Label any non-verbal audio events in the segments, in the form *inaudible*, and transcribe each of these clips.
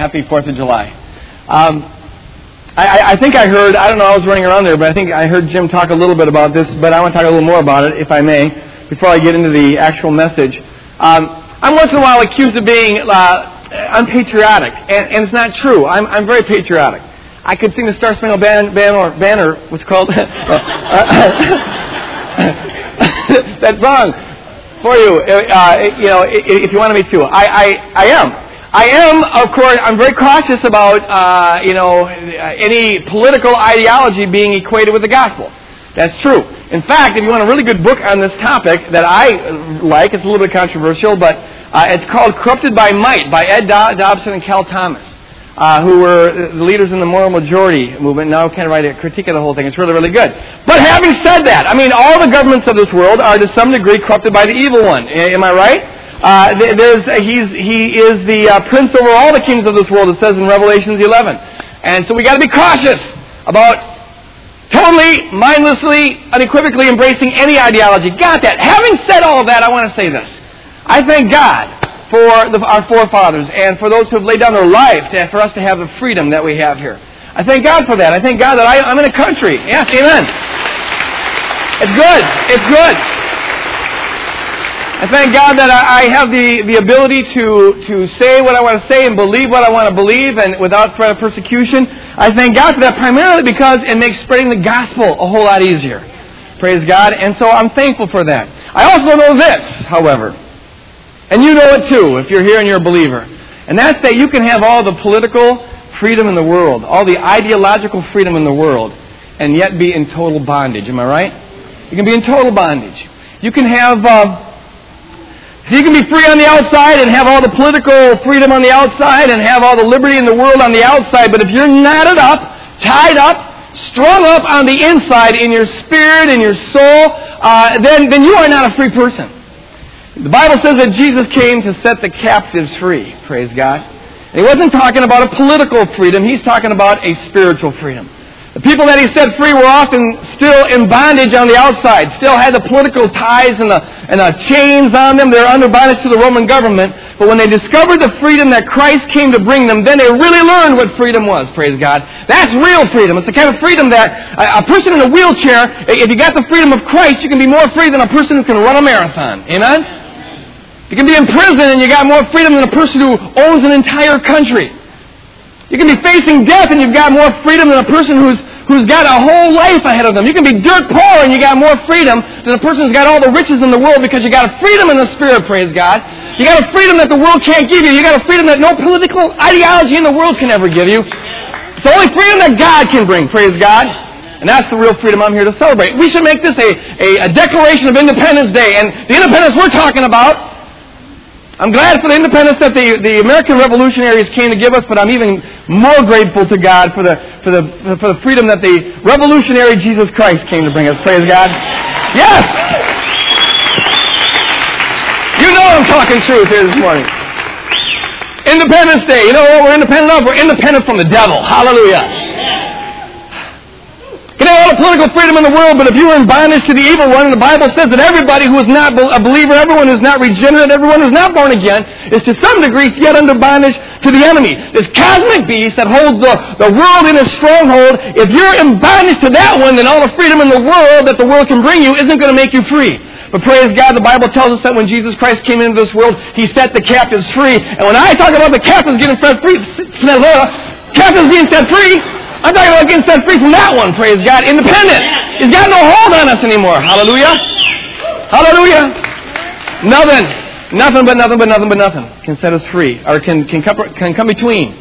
Happy 4th of July. Um, I, I, think I heard, I don't know, I was running around there, but I think I heard Jim talk a little bit about this, but I want to talk a little more about it, if I may, before I get into the actual message. Um, I'm once in a while accused of being uh, unpatriotic, and, and it's not true. I'm, I'm very patriotic. I could sing the Star Spangled Ban- Banner, banner what's called? *laughs* That's wrong for you, uh, you know, if you wanted me to. I, I, I am. I am, of course, I'm very cautious about, uh, you know, any political ideology being equated with the gospel. That's true. In fact, if you want a really good book on this topic that I like, it's a little bit controversial, but uh, it's called Corrupted by Might by Ed Dobson and Cal Thomas, uh, who were the leaders in the moral majority movement. Now I can't write a critique of the whole thing. It's really, really good. But having said that, I mean, all the governments of this world are to some degree corrupted by the evil one. Am I right? Uh, there's, he's, he is the uh, prince over all the kings of this world, it says in Revelations 11. And so we got to be cautious about totally, mindlessly, unequivocally embracing any ideology. Got that. Having said all of that, I want to say this. I thank God for the, our forefathers and for those who have laid down their life to, for us to have the freedom that we have here. I thank God for that. I thank God that I, I'm in a country. Yes, amen. It's good. It's good. I thank God that I have the, the ability to, to say what I want to say and believe what I want to believe and without threat of persecution. I thank God for that primarily because it makes spreading the gospel a whole lot easier. Praise God. And so I'm thankful for that. I also know this, however, and you know it too if you're here and you're a believer, and that's that you can have all the political freedom in the world, all the ideological freedom in the world, and yet be in total bondage. Am I right? You can be in total bondage. You can have. Uh, so you can be free on the outside and have all the political freedom on the outside and have all the liberty in the world on the outside, but if you're knotted up, tied up, strung up on the inside in your spirit and your soul, uh, then, then you are not a free person. The Bible says that Jesus came to set the captives free. Praise God. And he wasn't talking about a political freedom, he's talking about a spiritual freedom. The people that he set free were often still in bondage on the outside, still had the political ties and the, and the chains on them. They're under bondage to the Roman government. But when they discovered the freedom that Christ came to bring them, then they really learned what freedom was, praise God. That's real freedom. It's the kind of freedom that a, a person in a wheelchair, if you got the freedom of Christ, you can be more free than a person who can run a marathon. Amen? You can be in prison and you got more freedom than a person who owns an entire country. You can be facing death and you've got more freedom than a person who's, who's got a whole life ahead of them. You can be dirt poor and you got more freedom than a person who's got all the riches in the world because you got a freedom in the spirit, praise God. You got a freedom that the world can't give you. You got a freedom that no political ideology in the world can ever give you. It's the only freedom that God can bring, praise God. And that's the real freedom I'm here to celebrate. We should make this a, a, a declaration of Independence Day. And the independence we're talking about I'm glad for the independence that the, the American revolutionaries came to give us, but I'm even more grateful to God for the, for, the, for the freedom that the revolutionary Jesus Christ came to bring us. Praise God. Yes! You know I'm talking truth here this morning. Independence Day. You know what we're independent of? We're independent from the devil. Hallelujah can have all the political freedom in the world, but if you are in bondage to the evil one, and the Bible says that everybody who is not a believer, everyone who is not regenerate, everyone who is not born again, is to some degree yet under bondage to the enemy. This cosmic beast that holds the, the world in a stronghold, if you're in bondage to that one, then all the freedom in the world that the world can bring you isn't going to make you free. But praise God, the Bible tells us that when Jesus Christ came into this world, He set the captives free. And when I talk about the captives getting set free, captives being set free, I'm talking about getting set free from that one, praise God. Independent. He's got no hold on us anymore. Hallelujah. Hallelujah. Nothing. Nothing but nothing but nothing but nothing can set us free or can, can, come, can come between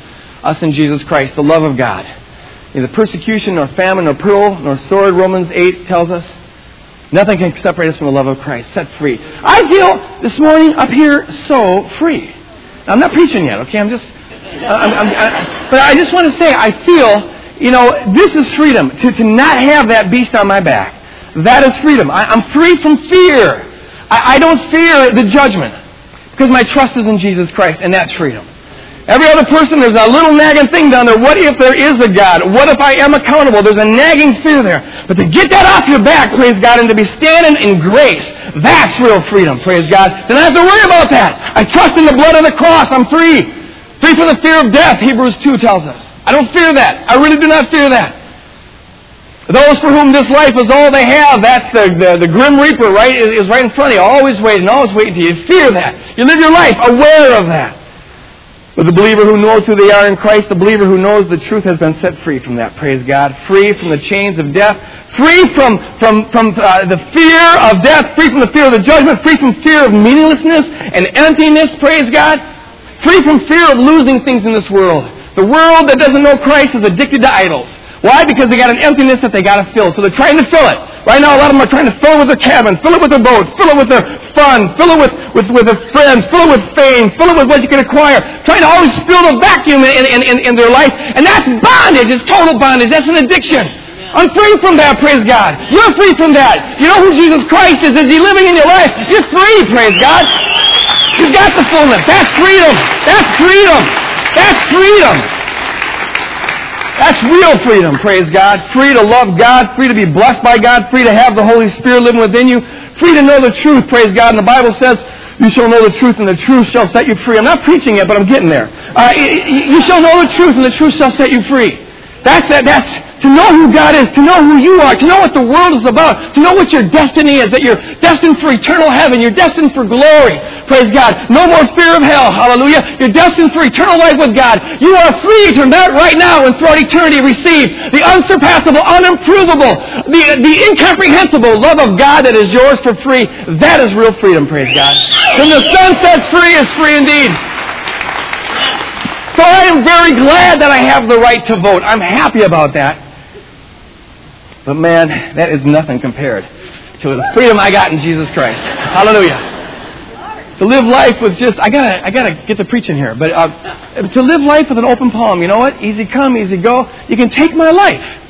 us and Jesus Christ, the love of God. Neither persecution, nor famine, nor peril, nor sword, Romans 8 tells us. Nothing can separate us from the love of Christ, set free. I feel this morning up here so free. I'm not preaching yet, okay? I'm just, I'm, I'm, I, but I just want to say, I feel you know, this is freedom. To, to not have that beast on my back. That is freedom. I, am free from fear. I, I don't fear the judgment because my trust is in Jesus Christ, and that's freedom. Every other person, there's a little nagging thing down there. What if there is a God? What if I am accountable? There's a nagging fear there. But to get that off your back, praise God, and to be standing in grace, that's real freedom, praise God. Then I have to worry about that. I trust in the blood of the cross. I'm free. Free from the fear of death, Hebrews 2 tells us. I don't fear that. I really do not fear that. Those for whom this life is all they have, that's the, the, the grim reaper, right, is, right in front of you, always waiting, always waiting to you. Fear that. You live your life aware of that. But the believer who knows who they are in Christ, the believer who knows the truth has been set free from that, praise God. Free from the chains of death, free from, from, from uh, the fear of death, free from the fear of the judgment, free from fear of meaninglessness and emptiness, praise God. Free from fear of losing things in this world. The world that doesn't know Christ is addicted to idols. Why? Because they got an emptiness that they got to fill. So they're trying to fill it. Right now, a lot of them are trying to fill it with their cabin, fill it with their boat, fill it with their fun, fill it with, with, with their friends, fill it with fame, fill it with what you can acquire. Trying to always fill the vacuum in, in, in, in their life. And that's bondage. It's total bondage. That's an addiction. I'm free from that, praise God. You're free from that. You know who Jesus Christ is? Is He living in your life? You're free, praise God. You've got the fullness. That's freedom. That's freedom. That's freedom. That's real freedom, praise God. Free to love God, free to be blessed by God, free to have the Holy Spirit living within you, free to know the truth, praise God. And the Bible says, you shall know the truth, and the truth shall set you free. I'm not preaching it, but I'm getting there. Uh, you shall know the truth, and the truth shall set you free. That's that. That's to know who God is, to know who you are, to know what the world is about, to know what your destiny is, that you're destined for eternal heaven, you're destined for glory. Praise God. No more fear of hell. Hallelujah. You're destined for eternal life with God. You are free to that right now and throughout eternity receive the unsurpassable, unimprovable, the, the incomprehensible love of God that is yours for free. That is real freedom, praise God. When the Son sets free is free indeed. So I am very glad that I have the right to vote. I'm happy about that. But man, that is nothing compared to the freedom I got in Jesus Christ. Hallelujah. To live life with just, I gotta, I gotta get to preaching here, but uh, to live life with an open palm, you know what? Easy come, easy go. You can take my life.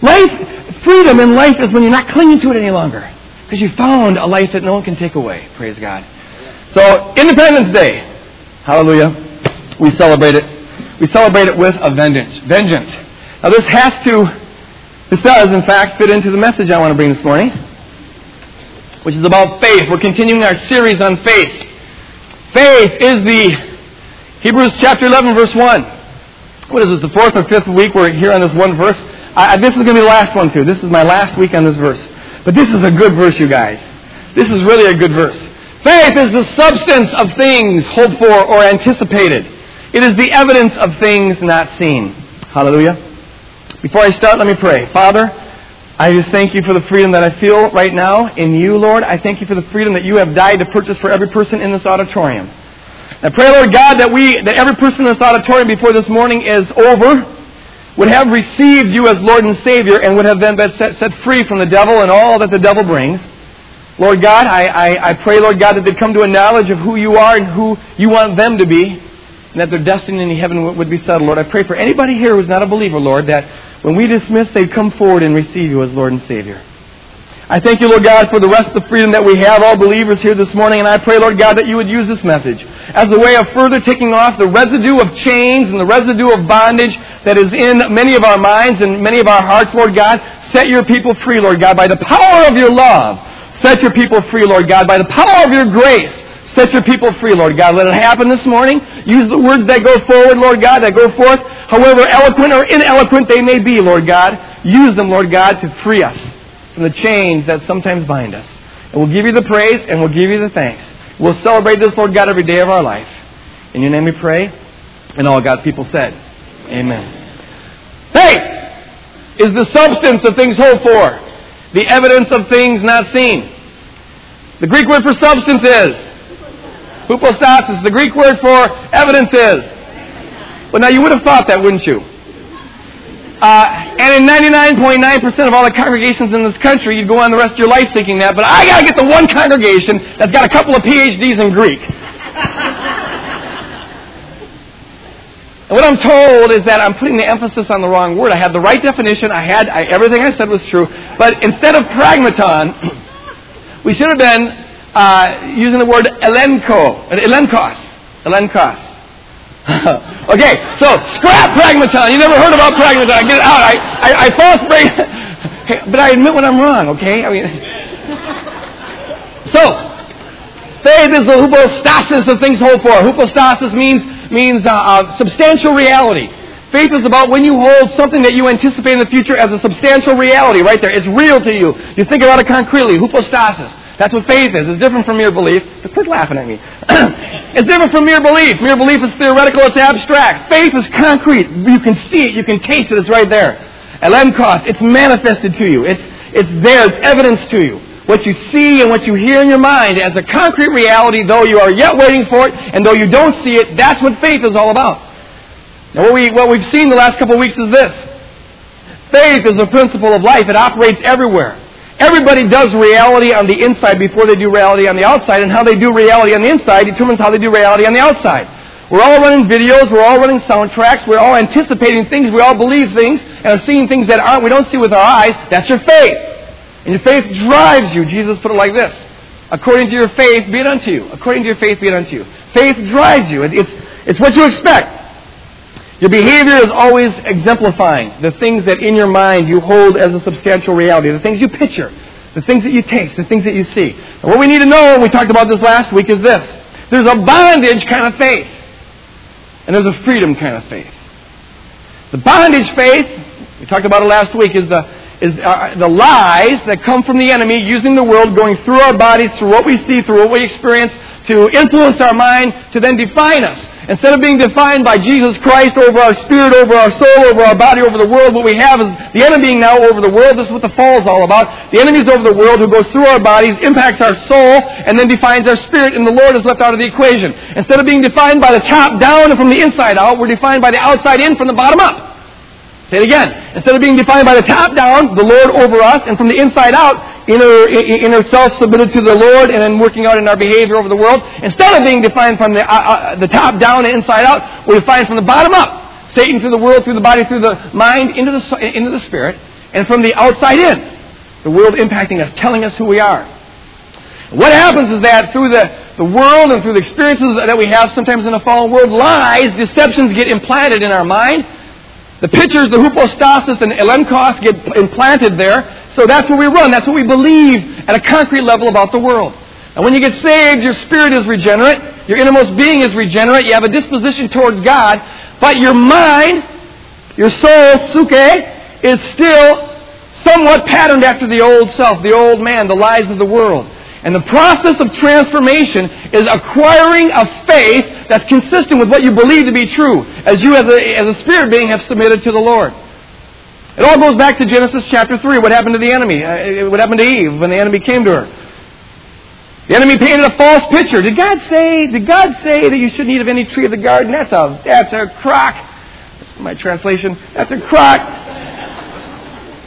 Life, freedom in life is when you're not clinging to it any longer. Because you found a life that no one can take away. Praise God. So, Independence Day. Hallelujah. We celebrate it. We celebrate it with a vengeance. Vengeance. Now this has to this does, in fact, fit into the message I want to bring this morning, which is about faith. We're continuing our series on faith. Faith is the Hebrews chapter 11, verse 1. What is it, the fourth or fifth week we're here on this one verse? I, this is going to be the last one, too. This is my last week on this verse. But this is a good verse, you guys. This is really a good verse. Faith is the substance of things hoped for or anticipated. It is the evidence of things not seen. Hallelujah. Before I start, let me pray. Father, I just thank you for the freedom that I feel right now in you, Lord. I thank you for the freedom that you have died to purchase for every person in this auditorium. I pray, Lord God, that we, that every person in this auditorium before this morning is over, would have received you as Lord and Savior and would have then been set, set free from the devil and all that the devil brings. Lord God, I, I, I pray, Lord God, that they'd come to a knowledge of who you are and who you want them to be, and that their destiny in heaven would, would be settled. Lord, I pray for anybody here who's not a believer, Lord, that when we dismiss, they'd come forward and receive you as Lord and Savior. I thank you, Lord God, for the rest of the freedom that we have, all believers here this morning, and I pray, Lord God, that you would use this message as a way of further taking off the residue of chains and the residue of bondage that is in many of our minds and many of our hearts, Lord God. Set your people free, Lord God, by the power of your love. Set your people free, Lord God, by the power of your grace. Set your people free, Lord God. Let it happen this morning. Use the words that go forward, Lord God, that go forth, however eloquent or ineloquent they may be, Lord God. Use them, Lord God, to free us from the chains that sometimes bind us. And we'll give you the praise and we'll give you the thanks. We'll celebrate this, Lord God, every day of our life. In your name we pray. And all God's people said, Amen. Faith is the substance of things hoped for, the evidence of things not seen. The Greek word for substance is Hypostasis, the Greek word for evidence is. Well, now you would have thought that, wouldn't you? Uh, and in 99.9% of all the congregations in this country, you'd go on the rest of your life thinking that, but I gotta get the one congregation that's got a couple of PhDs in Greek. and what I'm told is that I'm putting the emphasis on the wrong word. I had the right definition. I had I, everything I said was true, but instead of pragmaton, *clears throat* we should have been uh, using the word elenko, elenkos, elenkos. *laughs* okay, so scrap pragmaton. You never heard about pragmaton. Get it out. I, I, I false break. *laughs* but I admit when I'm wrong, okay? I mean, *laughs* so, faith is the hypostasis of things hoped for. Hypostasis means means uh, uh, substantial reality. Faith is about when you hold something that you anticipate in the future as a substantial reality right there. It's real to you. You think about it concretely. Hypostasis. That's what faith is. It's different from mere belief. But quit laughing at me. *clears throat* it's different from mere belief. Mere belief is theoretical. It's abstract. Faith is concrete. You can see it. You can taste it. It's right there. Elenchos, it's manifested to you. It's, it's there. It's evidence to you. What you see and what you hear in your mind as a concrete reality, though you are yet waiting for it, and though you don't see it, that's what faith is all about. Now, what, we, what we've seen the last couple of weeks is this. Faith is a principle of life. It operates everywhere. Everybody does reality on the inside before they do reality on the outside, and how they do reality on the inside determines how they do reality on the outside. We're all running videos, we're all running soundtracks, we're all anticipating things, we all believe things, and are seeing things that aren't we don't see with our eyes. That's your faith. And your faith drives you. Jesus put it like this. According to your faith, be it unto you. According to your faith, be it unto you. Faith drives you. It's, it's what you expect. Your behavior is always exemplifying the things that in your mind you hold as a substantial reality, the things you picture, the things that you taste, the things that you see. And what we need to know, and we talked about this last week, is this. There's a bondage kind of faith, and there's a freedom kind of faith. The bondage faith, we talked about it last week, is the, is uh, the lies that come from the enemy using the world, going through our bodies, through what we see, through what we experience, to influence our mind, to then define us. Instead of being defined by Jesus Christ over our spirit, over our soul, over our body, over the world, what we have is the enemy being now over the world. This is what the fall is all about. The enemy is over the world who goes through our bodies, impacts our soul, and then defines our spirit, and the Lord is left out of the equation. Instead of being defined by the top down and from the inside out, we're defined by the outside in from the bottom up. Say it again. Instead of being defined by the top down, the Lord over us, and from the inside out, inner, inner self submitted to the Lord and then working out in our behavior over the world. Instead of being defined from the, uh, uh, the top down and inside out, we're defined from the bottom up. Satan through the world, through the body, through the mind, into the, into the spirit, and from the outside in. The world impacting us, telling us who we are. What happens is that through the, the world and through the experiences that we have sometimes in the fallen world, lies, deceptions get implanted in our mind. The pictures, the hypostasis and elenchos get implanted there, so that's what we run. That's what we believe at a concrete level about the world. And when you get saved, your spirit is regenerate. Your innermost being is regenerate. You have a disposition towards God. But your mind, your soul, suke, is still somewhat patterned after the old self, the old man, the lies of the world. And the process of transformation is acquiring a faith that's consistent with what you believe to be true, as you as a, as a spirit being have submitted to the Lord. It all goes back to Genesis chapter 3. What happened to the enemy? Uh, what happened to Eve when the enemy came to her? The enemy painted a false picture. Did God say, did God say that you shouldn't eat of any tree of the garden? That's a, that's a crock. That's my translation. That's a crock.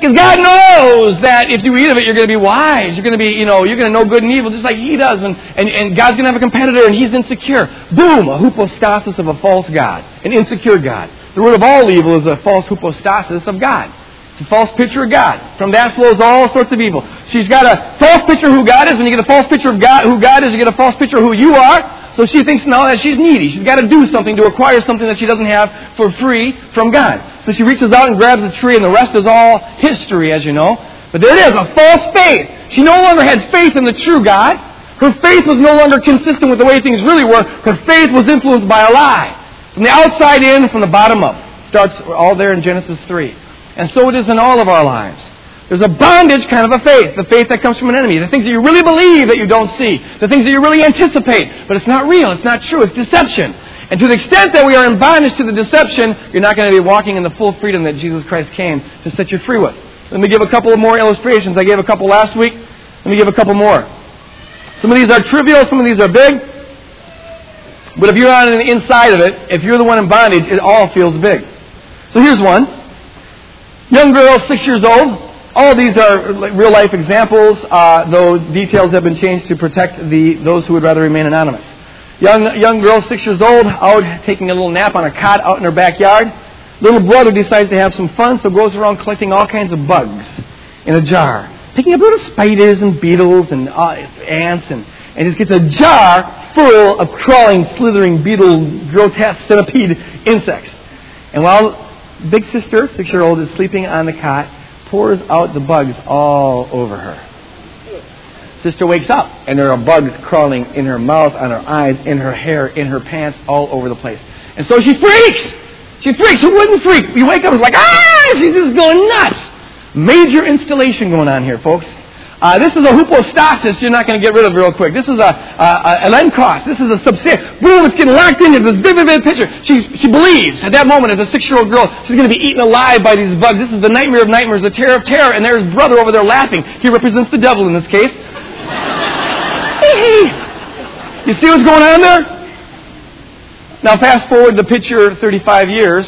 Because God knows that if you eat of it, you're going to be wise. You're going to be, you know, you're going to know good and evil just like He does. And, and, and God's going to have a competitor and He's insecure. Boom! A hypostasis of a false God. An insecure God. The root of all evil is a false hypostasis of God. It's a false picture of God. From that flows all sorts of evil. She's got a false picture of who God is. When you get a false picture of God, who God is, you get a false picture of who you are. So she thinks now that she's needy. She's got to do something to acquire something that she doesn't have for free from God. So she reaches out and grabs the tree, and the rest is all history, as you know. But there it is, a false faith. She no longer had faith in the true God. Her faith was no longer consistent with the way things really were. Her faith was influenced by a lie. From the outside in, from the bottom up. Starts all there in Genesis 3. And so it is in all of our lives. There's a bondage kind of a faith, the faith that comes from an enemy, the things that you really believe that you don't see, the things that you really anticipate, but it's not real, it's not true, it's deception. And to the extent that we are in bondage to the deception, you're not going to be walking in the full freedom that Jesus Christ came to set you free with. Let me give a couple more illustrations. I gave a couple last week. Let me give a couple more. Some of these are trivial, some of these are big. But if you're on the inside of it, if you're the one in bondage, it all feels big. So here's one. Young girl, six years old. All these are real life examples, uh, though details have been changed to protect the, those who would rather remain anonymous. Young, young girl, six years old, out taking a little nap on a cot out in her backyard. Little brother decides to have some fun, so goes around collecting all kinds of bugs in a jar. Picking up little spiders and beetles and uh, ants, and, and just gets a jar full of crawling, slithering, beetle, grotesque centipede insects. And while big sister, six year old, is sleeping on the cot, pours out the bugs all over her. Sister wakes up, and there are bugs crawling in her mouth, on her eyes, in her hair, in her pants, all over the place. And so she freaks. She freaks. Who wouldn't freak? You wake up, it's like, ah! She's just going nuts. Major installation going on here, folks. Uh, this is a hypostasis you're not going to get rid of real quick. This is a, a, a, an. This is a substantial. Boom, it's getting locked into this vivid, vivid picture. She, she believes at that moment as a six-year-old girl she's going to be eaten alive by these bugs. This is the nightmare of nightmares, the terror of terror. And there's brother over there laughing. He represents the devil in this case. *laughs* you see what's going on there? Now fast forward the picture 35 years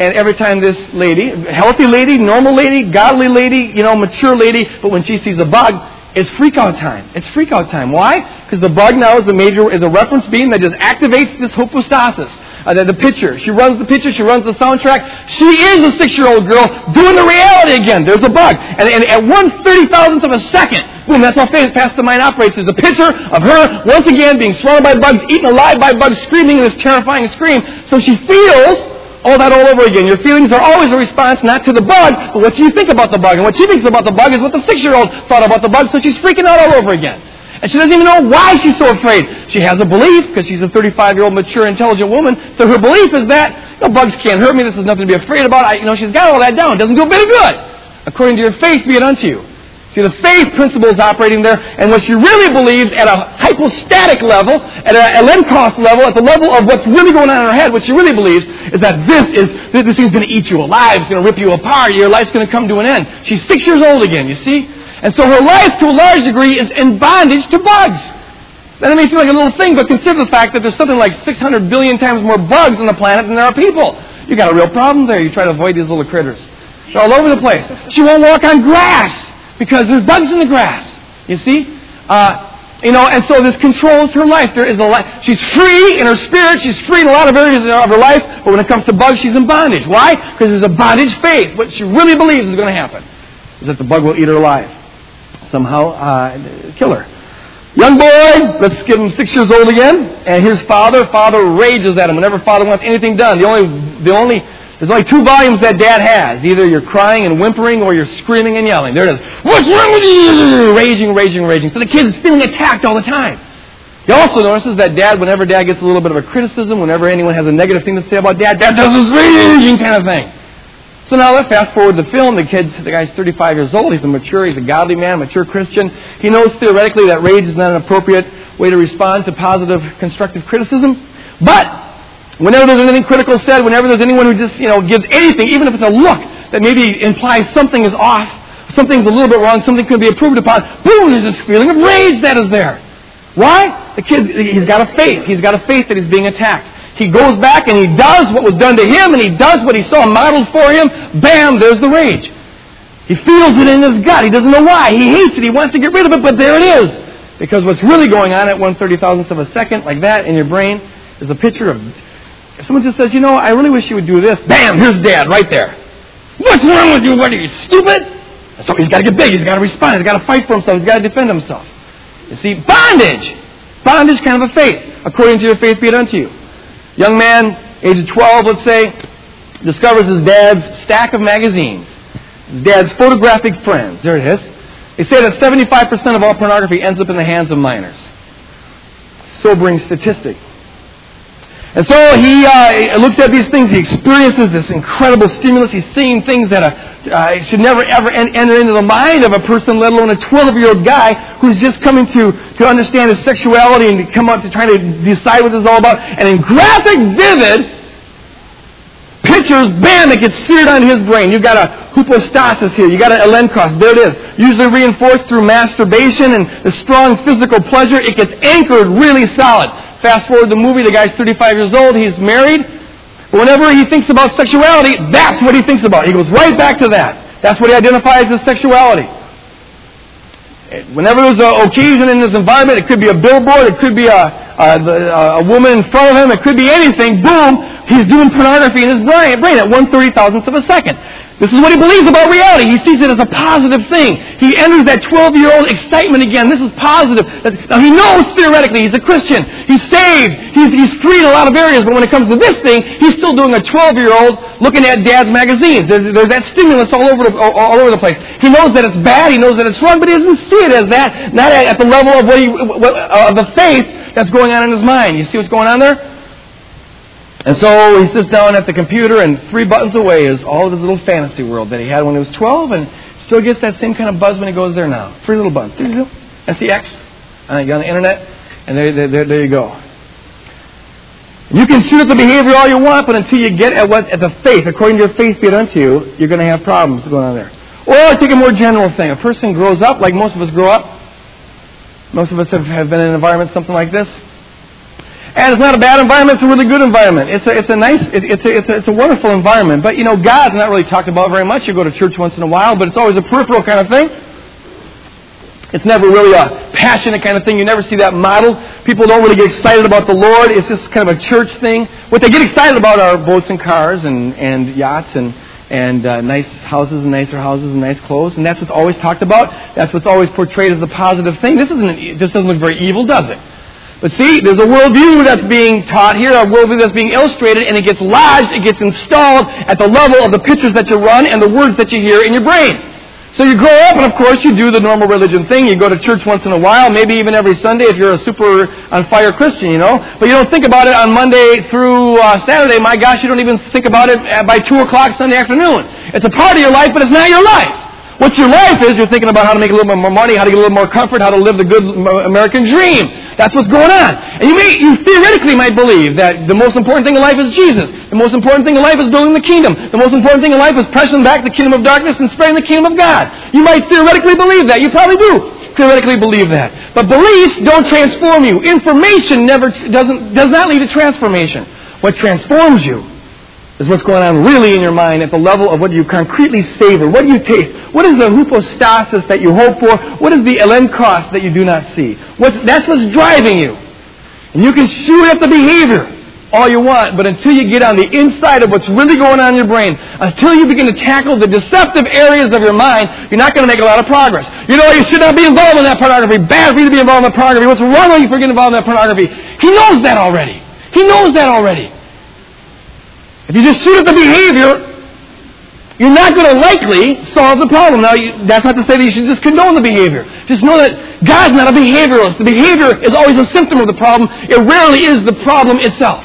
and every time this lady, healthy lady, normal lady, godly lady, you know, mature lady, but when she sees a bug, it's freak out time. It's freak out time. Why? Because the bug now is a major, is a reference beam that just activates this hypostasis. Uh, the, the picture. She runs the picture. She runs the soundtrack. She is a six-year-old girl doing the reality again. There's a bug. And, and at one thirty thousandth of a second, boom, that's how fast the mind operates. There's a picture of her, once again, being swallowed by bugs, eaten alive by bugs, screaming in this terrifying scream. So she feels all that all over again. Your feelings are always a response not to the bug, but what you think about the bug. And what she thinks about the bug is what the six-year-old thought about the bug, so she's freaking out all over again. And she doesn't even know why she's so afraid. She has a belief, because she's a 35-year-old, mature, intelligent woman, so her belief is that, no, bugs can't hurt me, this is nothing to be afraid about. I, you know, she's got all that down. It doesn't do a bit of good. According to your faith, be it unto you. See, the faith principle is operating there, and what she really believes at a hypostatic level, at a Elenkos level, at the level of what's really going on in her head, what she really believes is that this is this thing's going to eat you alive, it's going to rip you apart, your life's going to come to an end. She's six years old again, you see? And so her life, to a large degree, is in bondage to bugs. That may seem like a little thing, but consider the fact that there's something like 600 billion times more bugs on the planet than there are people. You got a real problem there. You try to avoid these little critters. They're all over the place. She won't walk on grass because there's bugs in the grass. You see? Uh, you know, and so this controls her life. There is a life. She's free in her spirit. She's free in a lot of areas of her life. But when it comes to bugs, she's in bondage. Why? Because there's a bondage faith. What she really believes is going to happen is that the bug will eat her alive. Somehow uh, kill her. Young boy, let's give him six years old again. And here's father. Father rages at him whenever father wants anything done. The only, the only there's only two volumes that dad has. Either you're crying and whimpering or you're screaming and yelling. There it is. What's wrong with you? Raging, raging, raging. So the kid is feeling attacked all the time. He also notices that dad, whenever dad gets a little bit of a criticism, whenever anyone has a negative thing to say about dad, dad does this raging kind of thing. So now let's fast forward the film. The kid, the guy's 35 years old. He's a mature, he's a godly man, mature Christian. He knows theoretically that rage is not an appropriate way to respond to positive, constructive criticism. But Whenever there's anything critical said, whenever there's anyone who just, you know, gives anything, even if it's a look that maybe implies something is off, something's a little bit wrong, something could be improved upon, boom, there's this feeling of rage that is there. Why? The kid, he's got a faith. He's got a faith that he's being attacked. He goes back and he does what was done to him and he does what he saw modeled for him. Bam, there's the rage. He feels it in his gut. He doesn't know why. He hates it. He wants to get rid of it, but there it is. Because what's really going on at one thirty thousandth of a second, like that, in your brain, is a picture of if someone just says, you know, I really wish you would do this, bam, here's dad right there. What's wrong with you? What are you, stupid? So he's got to get big. He's got to respond. He's got to fight for himself. He's got to defend himself. You see, bondage. Bondage kind of a faith. According to your faith be it unto you. Young man, age of 12, let's say, discovers his dad's stack of magazines. His dad's photographic friends. There it is. They say that 75% of all pornography ends up in the hands of minors. Sobering statistic. And so he uh, looks at these things. He experiences this incredible stimulus. He's seeing things that are, uh, should never ever enter into the mind of a person, let alone a 12-year-old guy who's just coming to, to understand his sexuality and to come up to try to decide what this is all about. And in graphic, vivid pictures, bam, it gets seared on his brain. You've got a hypostasis here. You've got an elenkos. There it is. Usually reinforced through masturbation and the strong physical pleasure. It gets anchored really solid. Fast forward the movie, the guy's 35 years old, he's married. Whenever he thinks about sexuality, that's what he thinks about. He goes right back to that. That's what he identifies as sexuality. Whenever there's an occasion in this environment, it could be a billboard, it could be a, a, a woman in front of him, it could be anything. Boom, he's doing pornography in his brain, brain at one thirty thousandth of a second. This is what he believes about reality. He sees it as a positive thing. He enters that 12 year old excitement again. This is positive. Now he knows theoretically he's a Christian. He's saved. He's, he's free in a lot of areas, but when it comes to this thing, he's still doing a 12 year old looking at dad's magazines. There's, there's that stimulus all over, the, all over the place. He knows that it's bad. He knows that it's wrong, but he doesn't see it as that. Not at, at the level of what he, what, uh, the faith that's going on in his mind. You see what's going on there? And so he sits down at the computer, and three buttons away is all of his little fantasy world that he had when he was 12, and still gets that same kind of buzz when he goes there now. Three little buttons. S-E-X. And uh, you go on the internet, and there, there, there you go. You can shoot at the behavior all you want, but until you get at what at the faith, according to your faith be it unto you, you're going to have problems going on there. Or I take a more general thing. A person grows up, like most of us grow up. Most of us have, have been in an environment something like this. And it's not a bad environment, it's a really good environment. It's a, it's a nice, it, it's, a, it's, a, it's a wonderful environment. But, you know, God's not really talked about very much. You go to church once in a while, but it's always a peripheral kind of thing. It's never really a passionate kind of thing. You never see that model. People don't really get excited about the Lord. It's just kind of a church thing. What they get excited about are boats and cars and, and yachts and, and uh, nice houses and nicer houses and nice clothes. And that's what's always talked about. That's what's always portrayed as the positive thing. This isn't. This doesn't look very evil, does it? But see, there's a worldview that's being taught here, a worldview that's being illustrated, and it gets lodged, it gets installed at the level of the pictures that you run and the words that you hear in your brain. So you grow up, and of course, you do the normal religion thing. You go to church once in a while, maybe even every Sunday if you're a super on fire Christian, you know. But you don't think about it on Monday through uh, Saturday. My gosh, you don't even think about it by 2 o'clock Sunday afternoon. It's a part of your life, but it's not your life. What your life is, you're thinking about how to make a little bit more money, how to get a little more comfort, how to live the good American dream. That's what's going on. And you may, you theoretically might believe that the most important thing in life is Jesus. The most important thing in life is building the kingdom. The most important thing in life is pressing back the kingdom of darkness and spreading the kingdom of God. You might theoretically believe that. You probably do theoretically believe that. But beliefs don't transform you. Information never doesn't does not lead to transformation. What transforms you is what's going on really in your mind at the level of what you concretely savor. What do you taste? What is the hypostasis that you hope for? What is the elenkos that you do not see? What's, that's what's driving you. And you can shoot at the behavior all you want, but until you get on the inside of what's really going on in your brain, until you begin to tackle the deceptive areas of your mind, you're not going to make a lot of progress. You know, you should not be involved in that pornography. Bad for you to be involved in that pornography. What's wrong with you for getting involved in that pornography? He knows that already. He knows that already. If you just shoot at the behavior, you're not going to likely solve the problem. Now, you, that's not to say that you should just condone the behavior. Just know that God's not a behavioralist. The behavior is always a symptom of the problem. It rarely is the problem itself.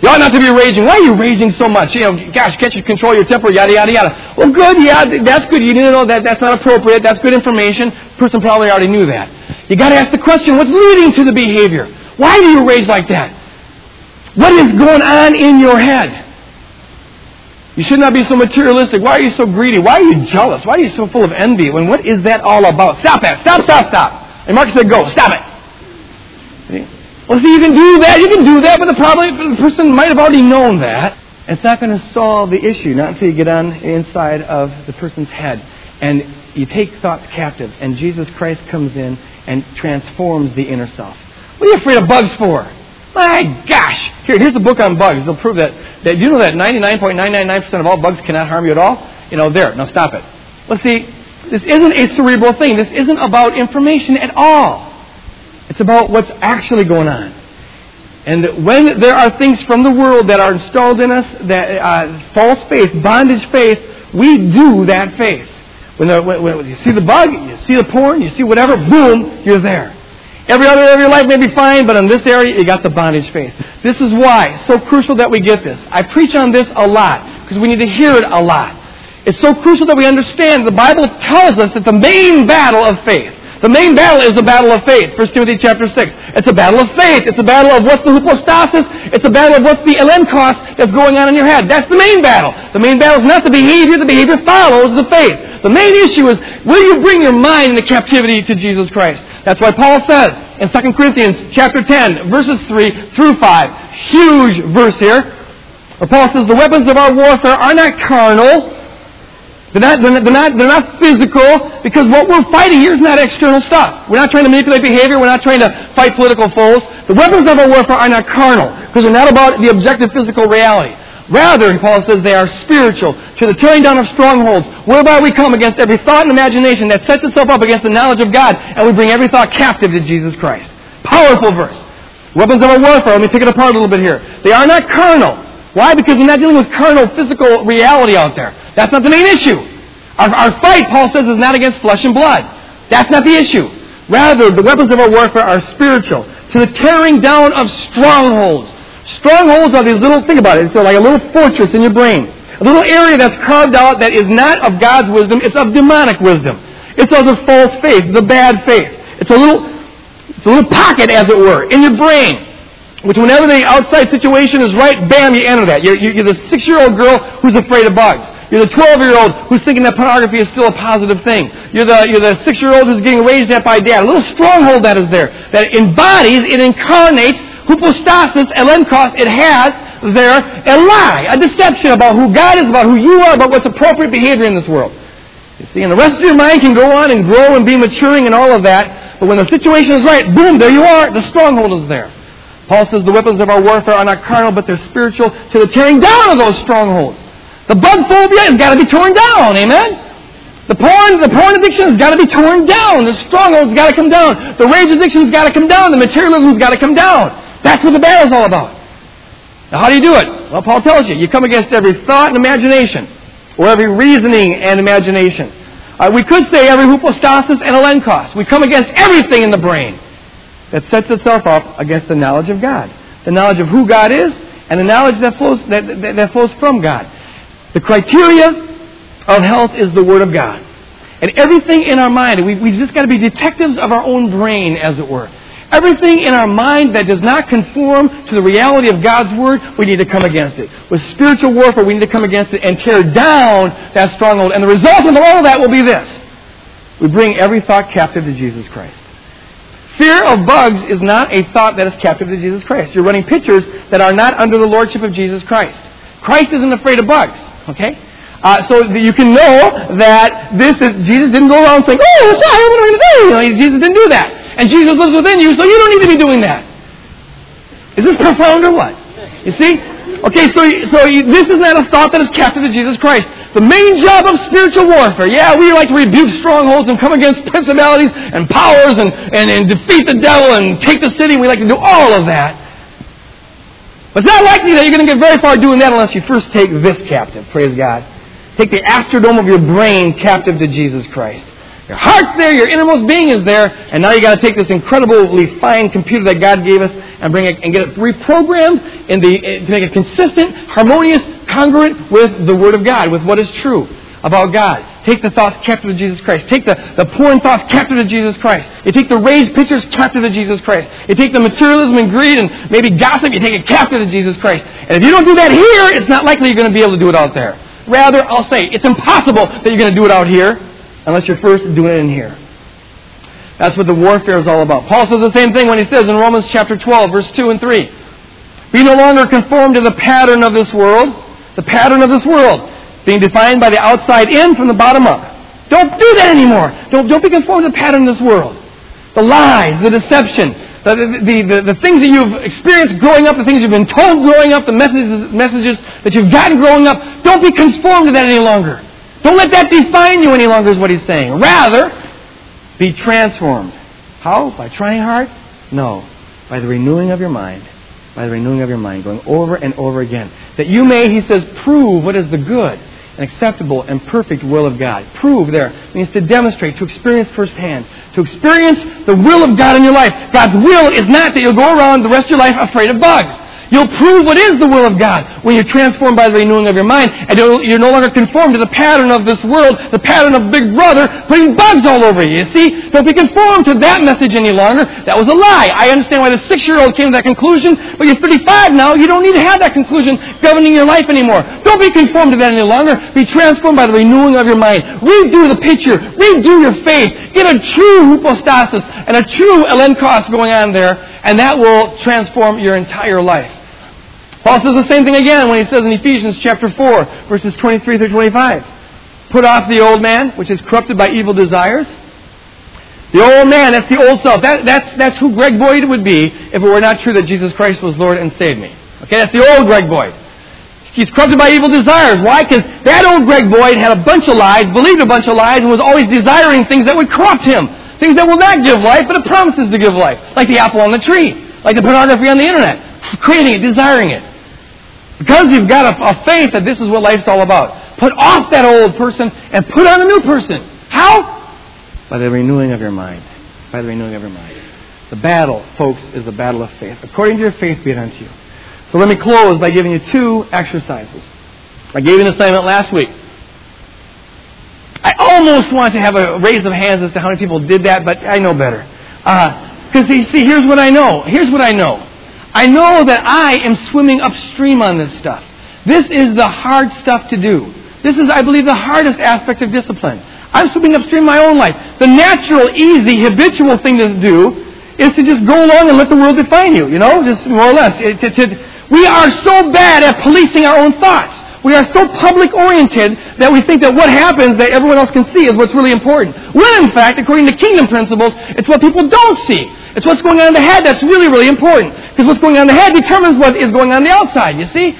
You ought not to be raging. Why are you raging so much? You know, gosh, can't you control your temper? Yada, yada, yada. Well, good, yeah, that's good. You didn't know that. That's not appropriate. That's good information. Person probably already knew that. You got to ask the question, what's leading to the behavior? Why do you rage like that? What is going on in your head? You should not be so materialistic. Why are you so greedy? Why are you jealous? Why are you so full of envy? When what is that all about? Stop that. Stop, stop, stop. And Marcus said, go. Stop it. Well, see, you can do that. You can do that, but the problem, the person might have already known that. It's not going to solve the issue, not until you get on inside of the person's head. And you take thoughts captive, and Jesus Christ comes in and transforms the inner self. What are you afraid of bugs for? My gosh! Here, here's a book on bugs. They'll prove that. that you know that 99.999% of all bugs cannot harm you at all? You know, there. Now stop it. Let's see. This isn't a cerebral thing. This isn't about information at all. It's about what's actually going on. And when there are things from the world that are installed in us, that uh, false faith, bondage faith, we do that faith. When, the, when, when you see the bug, you see the porn, you see whatever, boom, you're there. Every other area of your life may be fine, but in this area, you got the bondage faith. This is why it's so crucial that we get this. I preach on this a lot because we need to hear it a lot. It's so crucial that we understand the Bible tells us that the main battle of faith, the main battle is the battle of faith. 1 Timothy chapter 6. It's a battle of faith. It's a battle of what's the hypostasis. It's a battle of what's the elenkos that's going on in your head. That's the main battle. The main battle is not the behavior. The behavior follows the faith. The main issue is, will you bring your mind into captivity to Jesus Christ? That's why Paul says in 2 Corinthians chapter 10, verses 3 through 5, huge verse here, where Paul says, the weapons of our warfare are not carnal, they're not, they're, not, they're not physical, because what we're fighting here is not external stuff. We're not trying to manipulate behavior. We're not trying to fight political foes. The weapons of our warfare are not carnal, because they're not about the objective physical reality. Rather, Paul says, they are spiritual, to the tearing down of strongholds, whereby we come against every thought and imagination that sets itself up against the knowledge of God, and we bring every thought captive to Jesus Christ. Powerful verse. Weapons of our warfare, let me take it apart a little bit here. They are not carnal. Why? Because we're not dealing with carnal, physical reality out there. That's not the main issue. Our, our fight, Paul says, is not against flesh and blood. That's not the issue. Rather, the weapons of our warfare are spiritual, to the tearing down of strongholds Strongholds are these little, think about it, it's like a little fortress in your brain. A little area that's carved out that is not of God's wisdom, it's of demonic wisdom. It's of the false faith, the bad faith. It's a little, it's a little pocket, as it were, in your brain. Which whenever the outside situation is right, bam, you enter that. You're, you're the six-year-old girl who's afraid of bugs. You're the 12-year-old who's thinking that pornography is still a positive thing. You're the, you're the six-year-old who's getting raised at by dad. A little stronghold that is there. That embodies, it incarnates hypostasis, elenkos, it has there a lie, a deception about who God is, about who you are, about what's appropriate behavior in this world. You see, and the rest of your mind can go on and grow and be maturing and all of that, but when the situation is right, boom, there you are, the stronghold is there. Paul says the weapons of our warfare are not carnal, but they're spiritual to the tearing down of those strongholds. The bug phobia has got to be torn down, amen? The porn, the porn addiction has got to be torn down. The stronghold's got to come down. The rage addiction's got to come down. The materialism's got to come down. That's what the battle's all about. Now, how do you do it? Well, Paul tells you. You come against every thought and imagination, or every reasoning and imagination. Uh, we could say every hypostasis and elenkos. We come against everything in the brain that sets itself up against the knowledge of God, the knowledge of who God is, and the knowledge that flows that, that, that flows from God. The criteria of health is the Word of God. And everything in our mind, we, we've just got to be detectives of our own brain, as it were. Everything in our mind that does not conform to the reality of God's Word, we need to come against it. With spiritual warfare, we need to come against it and tear down that stronghold. And the result of all of that will be this. We bring every thought captive to Jesus Christ. Fear of bugs is not a thought that is captive to Jesus Christ. You're running pictures that are not under the lordship of Jesus Christ. Christ isn't afraid of bugs, okay? Uh, so you can know that this is Jesus didn't go around saying, "Oh, sorry, what am I going to do?" You know, Jesus didn't do that, and Jesus lives within you, so you don't need to be doing that. Is this profound or what? You see? Okay, so so you, this is not a thought that is captive to Jesus Christ. The main job of spiritual warfare, yeah, we like to rebuke strongholds and come against principalities and powers and, and, and defeat the devil and take the city. We like to do all of that. But it's not likely that you're going to get very far doing that unless you first take this captive. Praise God. Take the astrodome of your brain captive to Jesus Christ. Your heart's there, your innermost being is there, and now you got to take this incredibly fine computer that God gave us and bring it and get it reprogrammed in the, eh, to make it consistent, harmonious, congruent with the Word of God, with what is true about God. Take the thoughts captive to Jesus Christ. Take the, the porn thoughts captive to Jesus Christ. You take the raised pictures captive to Jesus Christ. You take the materialism and greed and maybe gossip, you take it captive to Jesus Christ. And if you don't do that here, it's not likely you're going to be able to do it out there. Rather, I'll say, it's impossible that you're going to do it out here unless you're first doing it in here. That's what the warfare is all about. Paul says the same thing when he says in Romans chapter 12, verse 2 and 3. Be no longer conformed to the pattern of this world, the pattern of this world, being defined by the outside in from the bottom up. Don't do that anymore. Don't, don't be conformed to the pattern of this world. The lies, the deception, the, the, the, the, things that you've experienced growing up, the things you've been told growing up, the messages, messages that you've gotten growing up, don't be conformed to that any longer. Don't let that define you any longer, is what he's saying. Rather, be transformed. How? By trying hard? No. By the renewing of your mind. By the renewing of your mind, going over and over again. That you may, he says, prove what is the good and acceptable and perfect will of God. Prove there means to demonstrate, to experience firsthand, to experience the will of God in your life. God's will is not that you'll go around the rest of your life afraid of bugs. You'll prove what is the will of God when you're transformed by the renewing of your mind, and you're no longer conformed to the pattern of this world, the pattern of Big Brother putting bugs all over you. You see, don't be conformed to that message any longer. That was a lie. I understand why the six-year-old came to that conclusion, but you're 35 now. You don't need to have that conclusion governing your life anymore. Don't be conformed to that any longer. Be transformed by the renewing of your mind. Redo the picture. Redo your faith. Get a true hypostasis and a true elenkos going on there, and that will transform your entire life. Paul says the same thing again when he says in Ephesians chapter 4, verses 23 through 25. Put off the old man, which is corrupted by evil desires. The old man, that's the old self. That, that's, that's who Greg Boyd would be if it were not true that Jesus Christ was Lord and saved me. Okay, that's the old Greg Boyd. He's corrupted by evil desires. Why? Because that old Greg Boyd had a bunch of lies, believed a bunch of lies, and was always desiring things that would corrupt him. Things that will not give life, but it promises to give life. Like the apple on the tree. Like the pornography on the internet. Creating it, desiring it. Because you've got a, a, faith that this is what life's all about. Put off that old person and put on a new person. How? By the renewing of your mind. By the renewing of your mind. The battle, folks, is the battle of faith. According to your faith be it unto you. So let me close by giving you two exercises. I gave you an assignment last week. I almost want to have a raise of hands as to how many people did that, but I know better. Because uh, see, here's what I know. Here's what I know. I know that I am swimming upstream on this stuff. This is the hard stuff to do. This is, I believe, the hardest aspect of discipline. I'm swimming upstream my own life. The natural, easy, habitual thing to do is to just go along and let the world define you, you know, just more or less. It, it, it, we are so bad at policing our own thoughts. We are so public oriented that we think that what happens that everyone else can see is what's really important. When in fact, according to kingdom principles, it's what people don't see. It's what's going on in the head that's really, really important. Because what's going on in the head determines what is going on the outside, you see?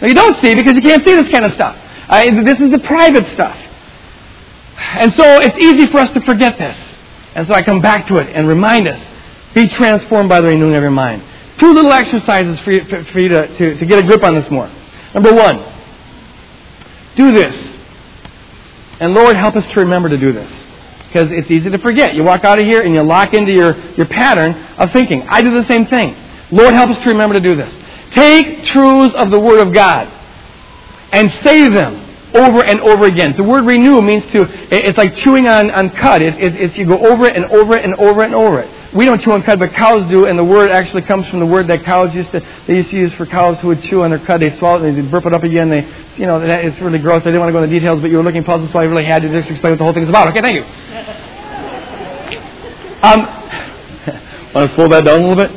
Now, you don't see because you can't see this kind of stuff. Uh, this is the private stuff. And so it's easy for us to forget this. And so I come back to it and remind us be transformed by the renewing of your mind. Two little exercises for you, for you to, to, to get a grip on this more. Number one, do this. And Lord, help us to remember to do this. Because it's easy to forget. You walk out of here and you lock into your, your pattern of thinking. I do the same thing. Lord, help us to remember to do this. Take truths of the Word of God and say them over and over again. The word renew means to, it's like chewing on, on cud. It, it, it's you go over it and over it and over it and over it. We don't chew on cud, but cows do, and the word actually comes from the word that cows used to, they used to use for cows who would chew on their cud. They swallow it, and they burp it up again. They, you know, that, it's really gross. I didn't want to go into details, but you were looking puzzled, so I really had to just explain what the whole thing is about. Okay, thank you. *laughs* Um, want to slow that down a little bit?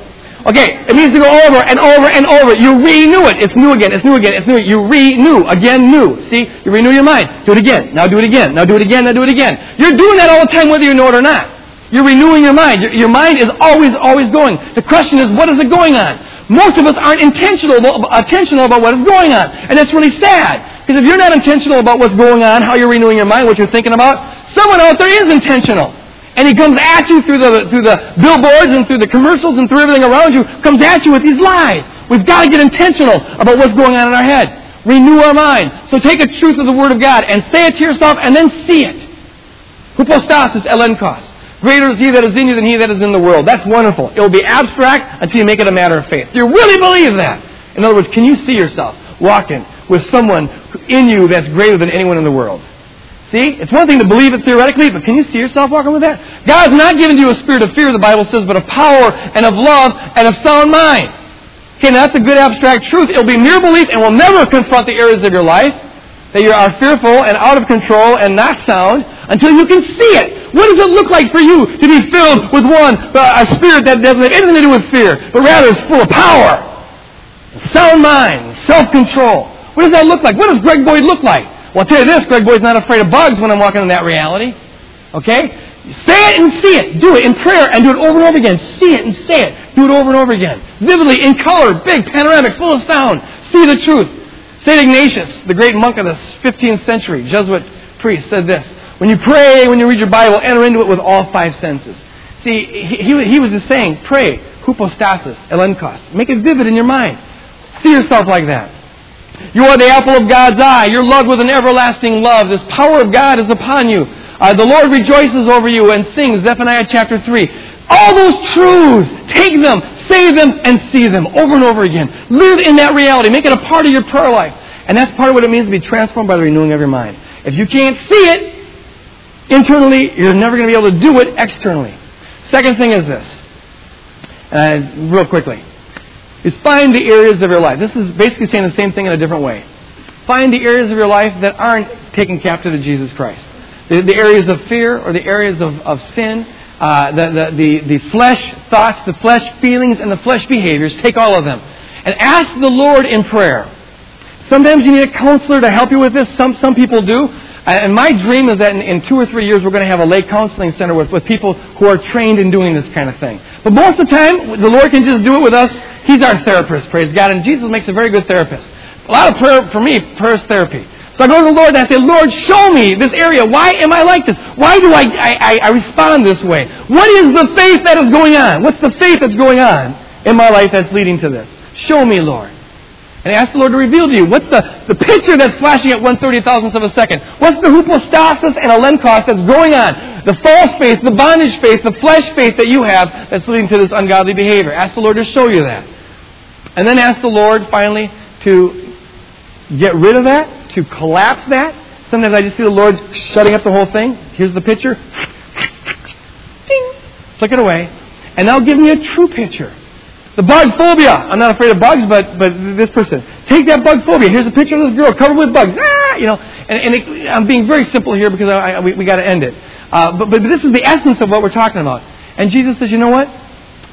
Okay, it means to go over and over and over. You renew it. It's new again. It's new again. It's new. You renew again, new. See, you renew your mind. Do it again. Now do it again. Now do it again. Now do it again. You're doing that all the time, whether you know it or not. You're renewing your mind. Your, your mind is always, always going. The question is, what is it going on? Most of us aren't intentional about, intentional about what is going on, and that's really sad. Because if you're not intentional about what's going on, how you're renewing your mind, what you're thinking about, someone out there is intentional and he comes at you through the, through the billboards and through the commercials and through everything around you, comes at you with these lies. We've got to get intentional about what's going on in our head. Renew our mind. So take a truth of the Word of God and say it to yourself and then see it. Hypostasis elenkos. Greater is he that is in you than he that is in the world. That's wonderful. It will be abstract until you make it a matter of faith. Do you really believe that? In other words, can you see yourself walking with someone in you that's greater than anyone in the world? See? It's one thing to believe it theoretically, but can you see yourself walking with that? God God's not given you a spirit of fear, the Bible says, but of power and of love and of sound mind. Okay, now that's a good abstract truth. It'll be mere belief and will never confront the areas of your life that you are fearful and out of control and not sound until you can see it. What does it look like for you to be filled with one, uh, a spirit that doesn't have anything to do with fear, but rather is full of power, sound mind, self-control? What does that look like? What does Greg Boyd look like? Well, I'll tell you this, Greg Boyd's not afraid of bugs when I'm walking in that reality. Okay? Say it and see it. Do it in prayer and do it over and over again. See it and say it. Do it over and over again. Vividly, in color, big, panoramic, full of sound. See the truth. St. Ignatius, the great monk of the 15th century, Jesuit priest, said this. When you pray, when you read your Bible, enter into it with all five senses. See, he, he was just saying, pray, hypostasis, elenkos. Make it vivid in your mind. See yourself like that. You are the apple of God's eye. You're loved with an everlasting love. This power of God is upon you. Uh, the Lord rejoices over you and sings, Zephaniah chapter 3. All those truths, take them, say them, and see them over and over again. Live in that reality. Make it a part of your prayer life. And that's part of what it means to be transformed by the renewing of your mind. If you can't see it internally, you're never going to be able to do it externally. Second thing is this, and real quickly is find the areas of your life. This is basically saying the same thing in a different way. Find the areas of your life that aren't taken captive to Jesus Christ. The, the areas of fear or the areas of, of sin, uh, the, the, the, the flesh thoughts, the flesh feelings, and the flesh behaviors. Take all of them. And ask the Lord in prayer. Sometimes you need a counselor to help you with this. Some, some people do. And my dream is that in, in, two or three years we're going to have a lay counseling center with, with people who are trained in doing this kind of thing. But most of the time, the Lord can just do it with us He's our therapist, praise God. And Jesus makes a very good therapist. A lot of prayer, for me, prayer is therapy. So I go to the Lord and I say, Lord, show me this area. Why am I like this? Why do I, I, I respond this way? What is the faith that is going on? What's the faith that's going on in my life that's leading to this? Show me, Lord. And I ask the Lord to reveal to you what's the, the picture that's flashing at one thirty thousandth of a second. What's the hypostasis and elenkos that's going on? The false faith, the bondage faith, the flesh faith that you have that's leading to this ungodly behavior. Ask the Lord to show you that. And then ask the Lord finally to get rid of that, to collapse that. Sometimes I just see the Lord shutting up the whole thing. Here's the picture. Ding. Flick it away. And now give me a true picture. The bug phobia. I'm not afraid of bugs, but but this person. Take that bug phobia. Here's a picture of this girl covered with bugs. Ah, you know. And, and it, I'm being very simple here because I, I, we, we got to end it. Uh, but but this is the essence of what we're talking about. And Jesus says, you know what?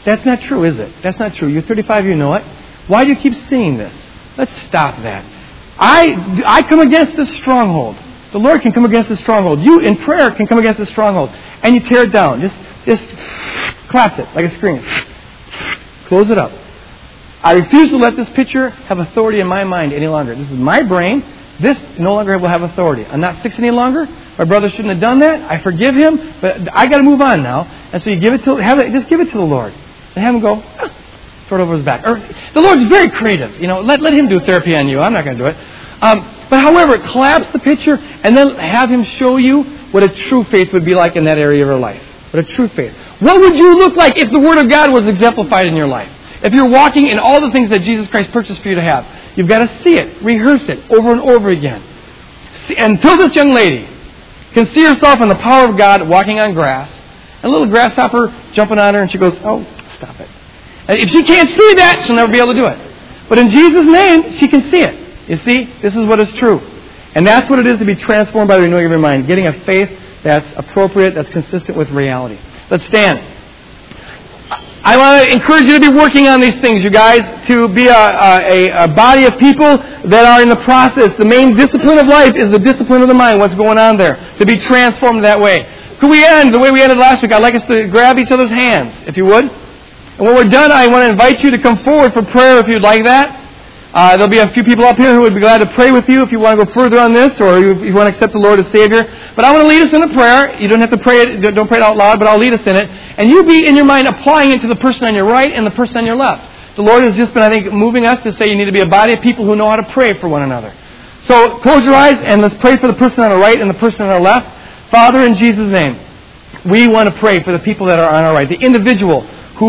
That's not true, is it? That's not true. You're 35. You know it. Why do you keep seeing this? Let's stop that. I I come against this stronghold. The Lord can come against the stronghold. You in prayer can come against the stronghold, and you tear it down. Just just collapse it like a screen. Close it up. I refuse to let this picture have authority in my mind any longer. This is my brain. This no longer will have authority. I'm not six any longer. My brother shouldn't have done that. I forgive him, but I got to move on now. And so you give it to have it, just give it to the Lord and have him go ah, over his back. Or the Lord's very creative. You know, let let him do therapy on you. I'm not going to do it. Um, but however, collapse the picture and then have him show you what a true faith would be like in that area of your life. What a true faith. What would you look like if the Word of God was exemplified in your life? If you're walking in all the things that Jesus Christ purchased for you to have, you've got to see it, rehearse it over and over again. See, until this young lady can see herself in the power of God walking on grass, and a little grasshopper jumping on her, and she goes, Oh, stop it. If she can't see that, she'll never be able to do it. But in Jesus' name, she can see it. You see, this is what is true. And that's what it is to be transformed by the renewing of your mind, getting a faith that's appropriate, that's consistent with reality. Let's stand. I want to encourage you to be working on these things, you guys, to be a, a, a, body of people that are in the process. The main discipline of life is the discipline of the mind, what's going on there, to be transformed that way. Could we end the way we ended last week? I'd like us to grab each other's hands, if you would. And when we're done, I want to invite you to come forward for prayer if you'd like that. Uh, there'll be a few people up here who would be glad to pray with you if you want to go further on this or if you want to accept the Lord as Savior. But I want to lead us in a prayer. You don't have to pray it, don't pray it out loud, but I'll lead us in it. And you be in your mind applying it to the person on your right and the person on your left. The Lord has just been, I think, moving us to say you need to be a body of people who know how to pray for one another. So close your eyes and let's pray for the person on the right and the person on our left. Father, in Jesus' name, we want to pray for the people that are on our right, the individual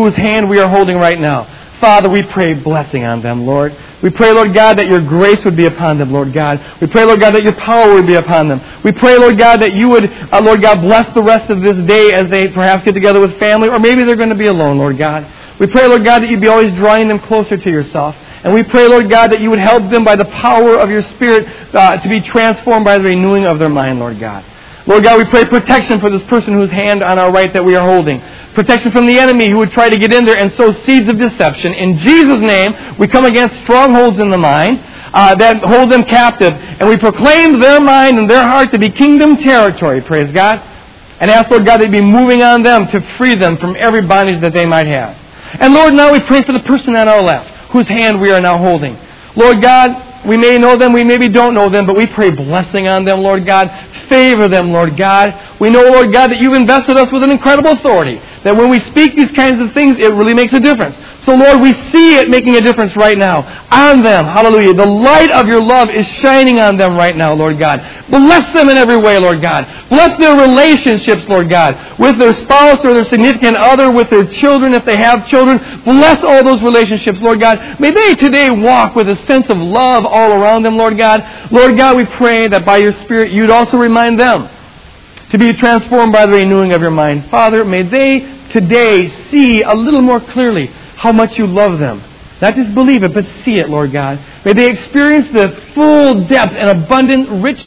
whose hand we are holding right now. Father, we pray blessing on them, Lord. We pray, Lord God, that your grace would be upon them, Lord God. We pray, Lord God, that your power would be upon them. We pray, Lord God, that you would, uh, Lord God, bless the rest of this day as they perhaps get together with family, or maybe they're going to be alone, Lord God. We pray, Lord God, that you'd be always drawing them closer to yourself. And we pray, Lord God, that you would help them by the power of your Spirit uh, to be transformed by the renewing of their mind, Lord God. Lord God, we pray protection for this person whose hand on our right that we are holding. Protection from the enemy who would try to get in there and sow seeds of deception. In Jesus' name, we come against strongholds in the mind uh, that hold them captive. And we proclaim their mind and their heart to be kingdom territory, praise God. And ask, Lord God, that be moving on them to free them from every bondage that they might have. And Lord, now we pray for the person on our left, whose hand we are now holding. Lord God, we may know them, we maybe don't know them, but we pray blessing on them, Lord God. Favor them, Lord God. We know, Lord God, that you've invested us with an incredible authority. That when we speak these kinds of things, it really makes a difference. So, Lord, we see it making a difference right now on them. Hallelujah. The light of your love is shining on them right now, Lord God. Bless them in every way, Lord God. Bless their relationships, Lord God, with their spouse or their significant other, with their children if they have children. Bless all those relationships, Lord God. May they today walk with a sense of love all around them, Lord God. Lord God, we pray that by your Spirit you'd also remind them to be transformed by the renewing of your mind. Father, may they today see a little more clearly how much you love them. Not just believe it, but see it, Lord God. May they experience the full depth and abundant, rich